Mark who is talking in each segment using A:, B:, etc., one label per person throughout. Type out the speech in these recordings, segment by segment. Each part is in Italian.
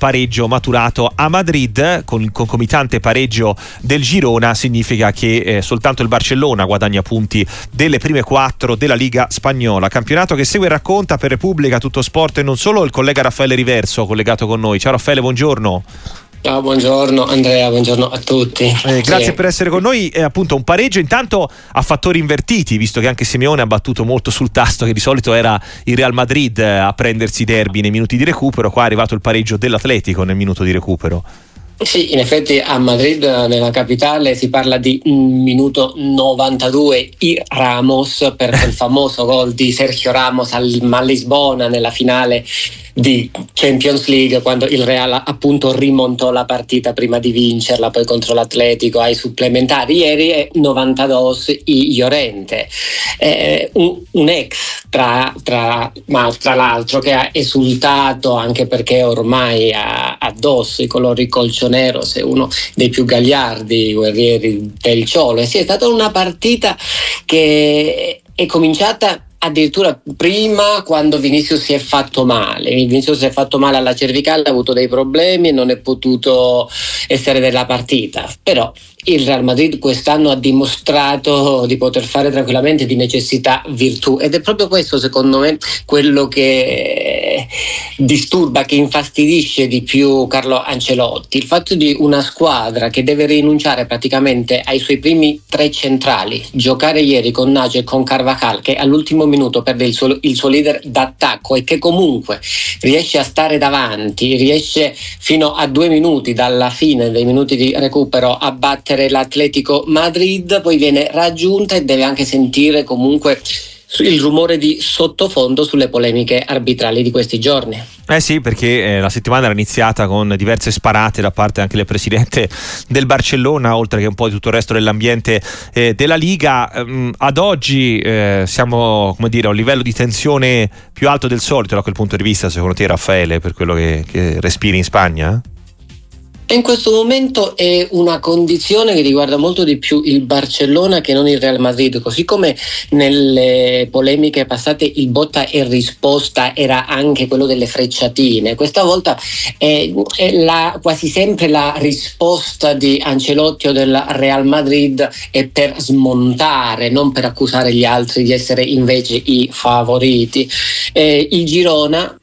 A: pareggio maturato a Madrid. Con il concomitante pareggio del Girona significa che eh, soltanto il Barcellona guadagna punti delle prime quattro della Liga Spagnola. Campionato che segue e racconta per Repubblica tutto sport e non solo. Il collega Raffaele Riverso collegato con noi. Ciao Raffaele buongiorno
B: Ciao, buongiorno Andrea, buongiorno a tutti.
A: Eh, grazie sì. per essere con noi. Eh, appunto, un pareggio intanto a fattori invertiti, visto che anche Simeone ha battuto molto sul tasto, che di solito era il Real Madrid eh, a prendersi i derby nei minuti di recupero. Qua è arrivato il pareggio dell'Atletico nel minuto di recupero.
B: Sì, in effetti a Madrid, nella capitale, si parla di un minuto 92 i Ramos per quel famoso gol di Sergio Ramos al, a Lisbona nella finale di Champions League quando il Real appunto rimontò la partita prima di vincerla poi contro l'Atletico ai supplementari. Ieri è 92 i Llorente. Eh, un, un, ex tra, tra, ma tra l'altro che ha esultato anche perché ormai ha addosso i colori colcionero se uno dei più gagliardi guerrieri del Ciolo e sì è stata una partita che è cominciata addirittura prima quando Vinicius si è fatto male. Vinicius si è fatto male alla cervicale, ha avuto dei problemi e non è potuto essere della partita. Però il Real Madrid quest'anno ha dimostrato di poter fare tranquillamente di necessità virtù ed è proprio questo secondo me quello che disturba, che infastidisce di più Carlo Ancelotti, il fatto di una squadra che deve rinunciare praticamente ai suoi primi tre centrali, giocare ieri con Naggio e con Carvajal che all'ultimo minuto perde il suo, il suo leader d'attacco e che comunque riesce a stare davanti, riesce fino a due minuti dalla fine dei minuti di recupero a battere battere l'Atletico Madrid, poi viene raggiunta e deve anche sentire comunque il rumore di sottofondo sulle polemiche arbitrali di questi giorni.
A: Eh sì, perché eh, la settimana era iniziata con diverse sparate da parte anche del presidente del Barcellona, oltre che un po' di tutto il resto dell'ambiente eh, della Liga. Um, ad oggi eh, siamo come dire, a un livello di tensione più alto del solito da quel punto di vista, secondo te Raffaele, per quello che, che respiri in Spagna?
B: In questo momento è una condizione che riguarda molto di più il Barcellona che non il Real Madrid, così come nelle polemiche passate il botta e risposta era anche quello delle frecciatine. Questa volta è, è la, quasi sempre la risposta di Ancelotti o del Real Madrid è per smontare, non per accusare gli altri di essere invece i favoriti. Eh, il Girona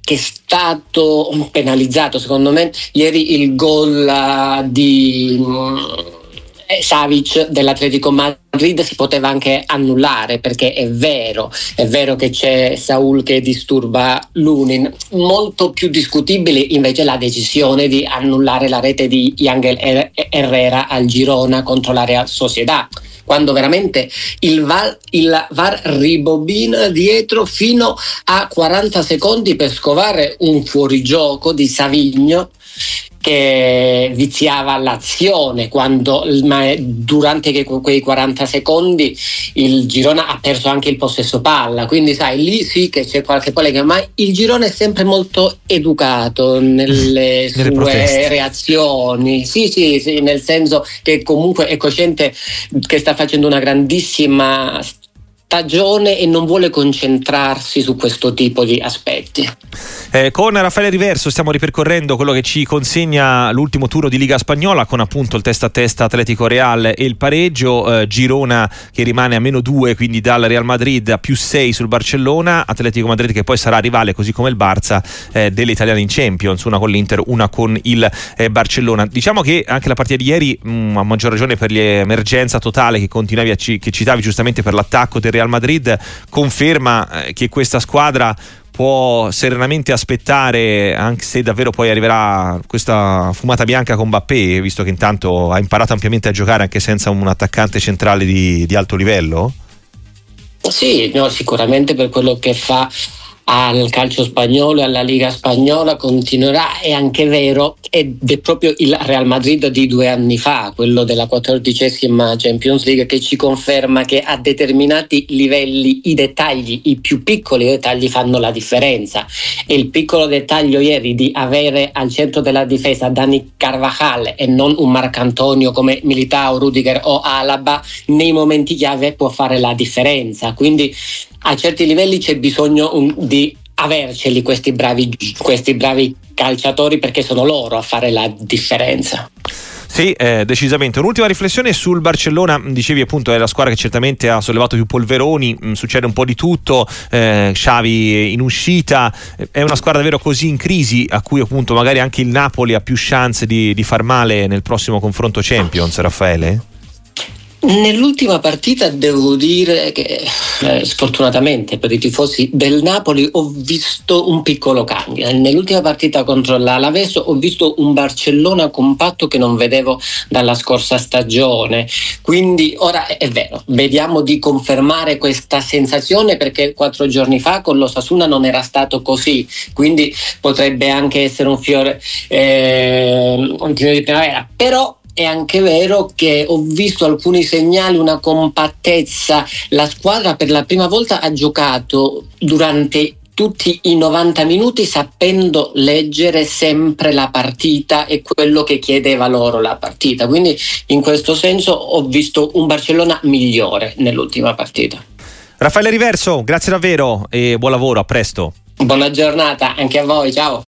B: che è stato penalizzato secondo me ieri il gol uh, di uh, Savic dell'Atletico Madrid si poteva anche annullare perché è vero, è vero che c'è Saul che disturba Lunin. Molto più discutibile invece la decisione di annullare la rete di Yangel Herrera al Girona contro la Real Sociedad quando veramente il VAR, il VAR ribobina dietro fino a 40 secondi per scovare un fuorigioco di Savigno che viziava l'azione quando durante quei 40 secondi il Girona ha perso anche il possesso palla quindi sai lì sì che c'è qualche polemica ma il Girone è sempre molto educato nelle, nelle sue proteste. reazioni sì, sì sì nel senso che comunque è cosciente che sta facendo una grandissima stagione e non vuole concentrarsi su questo tipo di aspetti.
A: Eh, con Raffaele Riverso stiamo ripercorrendo quello che ci consegna l'ultimo turno di Liga Spagnola con appunto il testa a testa Atletico Real e il pareggio, eh, Girona che rimane a meno 2 quindi dal Real Madrid a più 6 sul Barcellona, Atletico Madrid che poi sarà rivale così come il Barça eh, delle italiane in Champions, una con l'Inter, una con il eh, Barcellona. Diciamo che anche la partita di ieri, mh, mm, a maggior ragione per l'emergenza totale che continuavi a ci- che citavi giustamente per l'attacco del Real Madrid conferma eh, che questa squadra può serenamente aspettare anche se davvero poi arriverà questa fumata bianca con Bappé visto che intanto ha imparato ampiamente a giocare anche senza un attaccante centrale di, di alto livello?
B: Sì, no, sicuramente per quello che fa al calcio spagnolo e alla Liga spagnola continuerà, è anche vero, ed è proprio il Real Madrid di due anni fa, quello della quattordicesima Champions League, che ci conferma che a determinati livelli i dettagli, i più piccoli dettagli fanno la differenza. E il piccolo dettaglio ieri di avere al centro della difesa Dani Carvajal e non un Marcantonio come Militao, Rudiger o Alaba, nei momenti chiave può fare la differenza. Quindi a certi livelli c'è bisogno un, di averceli questi bravi, questi bravi calciatori perché sono loro a fare la differenza.
A: Sì, eh, decisamente. Un'ultima riflessione sul Barcellona, dicevi appunto è la squadra che certamente ha sollevato più polveroni, mm, succede un po' di tutto, eh, Xavi in uscita, è una squadra davvero così in crisi a cui appunto magari anche il Napoli ha più chance di, di far male nel prossimo confronto Champions, Raffaele?
B: Nell'ultima partita devo dire che eh, sfortunatamente per i tifosi del Napoli ho visto un piccolo cambio. Nell'ultima partita contro l'Alaves ho visto un Barcellona compatto che non vedevo dalla scorsa stagione. Quindi ora è vero, vediamo di confermare questa sensazione perché quattro giorni fa con l'Osasuna non era stato così. Quindi potrebbe anche essere un fiore eh, un di primavera. Però è anche vero che ho visto alcuni segnali, una compattezza. La squadra per la prima volta ha giocato durante tutti i 90 minuti sapendo leggere sempre la partita e quello che chiedeva loro la partita. Quindi in questo senso ho visto un Barcellona migliore nell'ultima partita.
A: Raffaele Riverso, grazie davvero e buon lavoro, a presto.
B: Buona giornata anche a voi, ciao.